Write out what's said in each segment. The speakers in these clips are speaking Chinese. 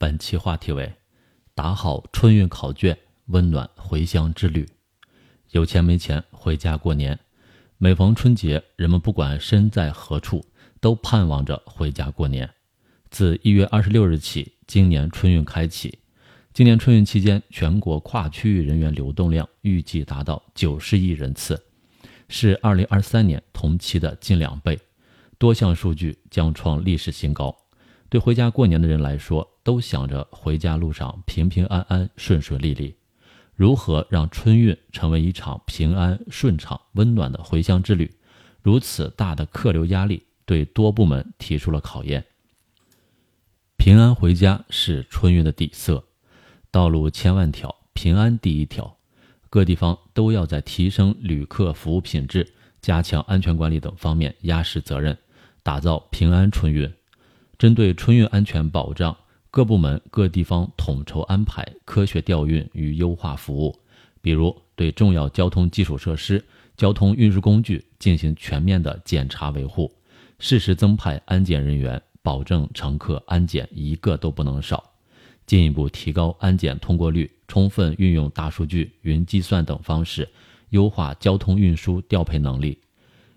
本期话题为：打好春运考卷，温暖回乡之旅。有钱没钱，回家过年。每逢春节，人们不管身在何处，都盼望着回家过年。自一月二十六日起，今年春运开启。今年春运期间，全国跨区域人员流动量预计达到九十亿人次，是二零二三年同期的近两倍，多项数据将创历史新高。对回家过年的人来说，都想着回家路上平平安安、顺顺利利。如何让春运成为一场平安、顺畅、温暖的回乡之旅？如此大的客流压力，对多部门提出了考验。平安回家是春运的底色，道路千万条，平安第一条。各地方都要在提升旅客服务品质、加强安全管理等方面压实责任，打造平安春运。针对春运安全保障。各部门、各地方统筹安排，科学调运与优化服务。比如，对重要交通基础设施、交通运输工具进行全面的检查维护，适时增派安检人员，保证乘客安检一个都不能少。进一步提高安检通过率，充分运用大数据、云计算等方式，优化交通运输调配能力。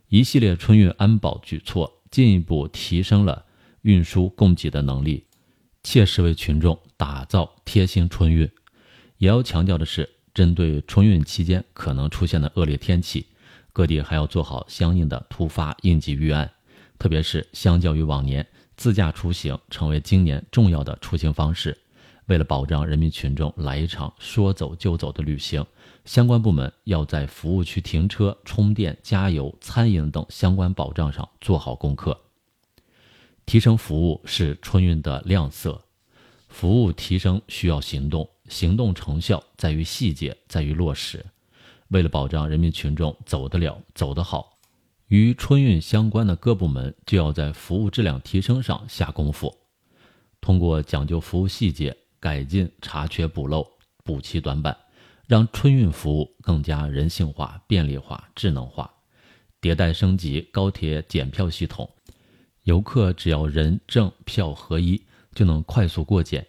一系列春运安保举措，进一步提升了运输供给的能力。切实为群众打造贴心春运，也要强调的是，针对春运期间可能出现的恶劣天气，各地还要做好相应的突发应急预案。特别是相较于往年，自驾出行成为今年重要的出行方式。为了保障人民群众来一场说走就走的旅行，相关部门要在服务区停车、充电、加油、餐饮等相关保障上做好功课。提升服务是春运的亮色，服务提升需要行动，行动成效在于细节，在于落实。为了保障人民群众走得了、走得好，与春运相关的各部门就要在服务质量提升上下功夫，通过讲究服务细节，改进查缺补漏、补齐短板，让春运服务更加人性化、便利化、智能化，迭代升级高铁检票系统。游客只要人证票合一，就能快速过检。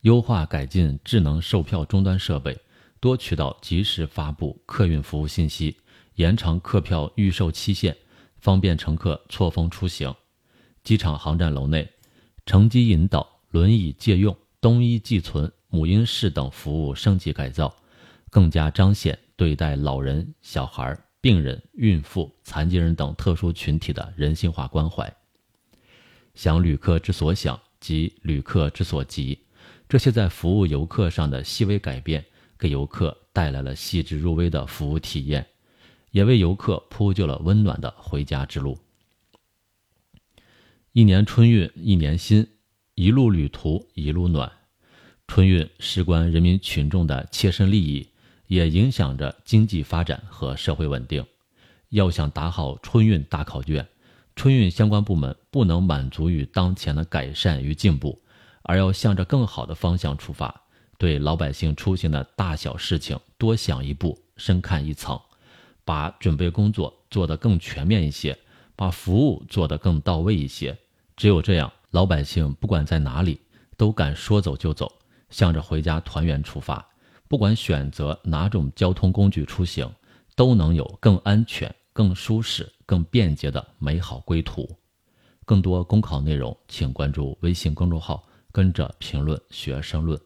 优化改进智能售票终端设备，多渠道及时发布客运服务信息，延长客票预售期限，方便乘客错峰出行。机场航站楼内，乘机引导、轮椅借用、冬衣寄存、母婴室等服务升级改造，更加彰显对待老人、小孩、病人、孕妇、残疾人等特殊群体的人性化关怀。想旅客之所想，急旅客之所急，这些在服务游客上的细微改变，给游客带来了细致入微的服务体验，也为游客铺就了温暖的回家之路。一年春运一年新，一路旅途一路暖。春运事关人民群众的切身利益，也影响着经济发展和社会稳定。要想打好春运大考卷。春运相关部门不能满足于当前的改善与进步，而要向着更好的方向出发，对老百姓出行的大小事情多想一步、深看一层，把准备工作做得更全面一些，把服务做得更到位一些。只有这样，老百姓不管在哪里都敢说走就走，向着回家团圆出发。不管选择哪种交通工具出行，都能有更安全。更舒适、更便捷的美好归途。更多公考内容，请关注微信公众号“跟着评论学申论”。